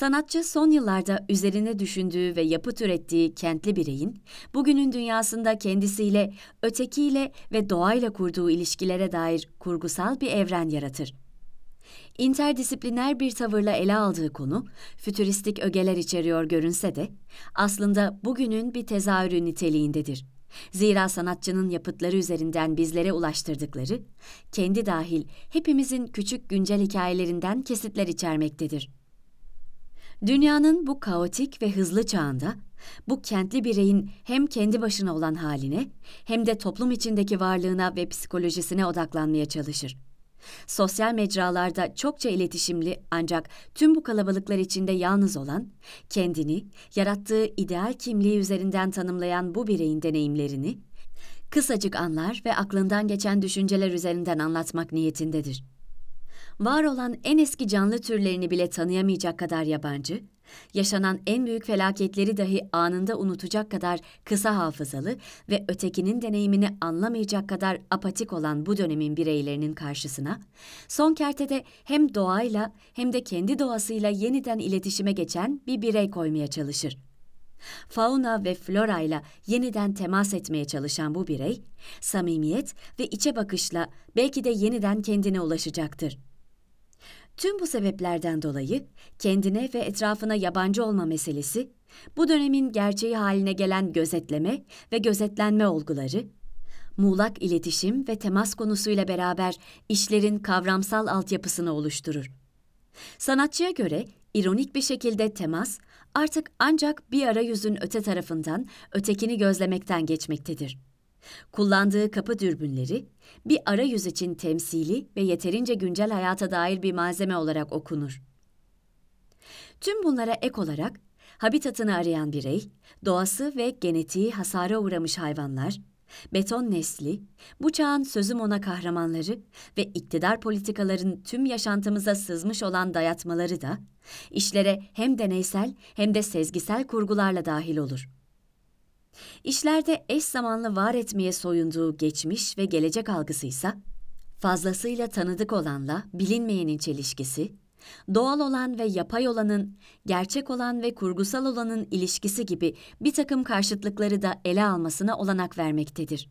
Sanatçı son yıllarda üzerine düşündüğü ve yapıt ürettiği kentli bireyin, bugünün dünyasında kendisiyle, ötekiyle ve doğayla kurduğu ilişkilere dair kurgusal bir evren yaratır. İnterdisipliner bir tavırla ele aldığı konu, fütüristik ögeler içeriyor görünse de, aslında bugünün bir tezahürü niteliğindedir. Zira sanatçının yapıtları üzerinden bizlere ulaştırdıkları, kendi dahil hepimizin küçük güncel hikayelerinden kesitler içermektedir. Dünyanın bu kaotik ve hızlı çağında, bu kentli bireyin hem kendi başına olan haline hem de toplum içindeki varlığına ve psikolojisine odaklanmaya çalışır. Sosyal mecralarda çokça iletişimli ancak tüm bu kalabalıklar içinde yalnız olan, kendini, yarattığı ideal kimliği üzerinden tanımlayan bu bireyin deneyimlerini, kısacık anlar ve aklından geçen düşünceler üzerinden anlatmak niyetindedir. Var olan en eski canlı türlerini bile tanıyamayacak kadar yabancı, yaşanan en büyük felaketleri dahi anında unutacak kadar kısa hafızalı ve ötekinin deneyimini anlamayacak kadar apatik olan bu dönemin bireylerinin karşısına, son kertede hem doğayla hem de kendi doğasıyla yeniden iletişime geçen bir birey koymaya çalışır. Fauna ve flora ile yeniden temas etmeye çalışan bu birey, samimiyet ve içe bakışla belki de yeniden kendine ulaşacaktır. Tüm bu sebeplerden dolayı kendine ve etrafına yabancı olma meselesi, bu dönemin gerçeği haline gelen gözetleme ve gözetlenme olguları, muğlak iletişim ve temas konusuyla beraber işlerin kavramsal altyapısını oluşturur. Sanatçıya göre ironik bir şekilde temas artık ancak bir arayüzün öte tarafından ötekini gözlemekten geçmektedir. Kullandığı kapı dürbünleri bir arayüz için temsili ve yeterince güncel hayata dair bir malzeme olarak okunur. Tüm bunlara ek olarak habitatını arayan birey, doğası ve genetiği hasara uğramış hayvanlar, beton nesli, bu çağın sözüm ona kahramanları ve iktidar politikaların tüm yaşantımıza sızmış olan dayatmaları da işlere hem deneysel hem de sezgisel kurgularla dahil olur.'' İşlerde eş zamanlı var etmeye soyunduğu geçmiş ve gelecek algısıysa, fazlasıyla tanıdık olanla bilinmeyenin çelişkisi, doğal olan ve yapay olanın, gerçek olan ve kurgusal olanın ilişkisi gibi bir takım karşıtlıkları da ele almasına olanak vermektedir.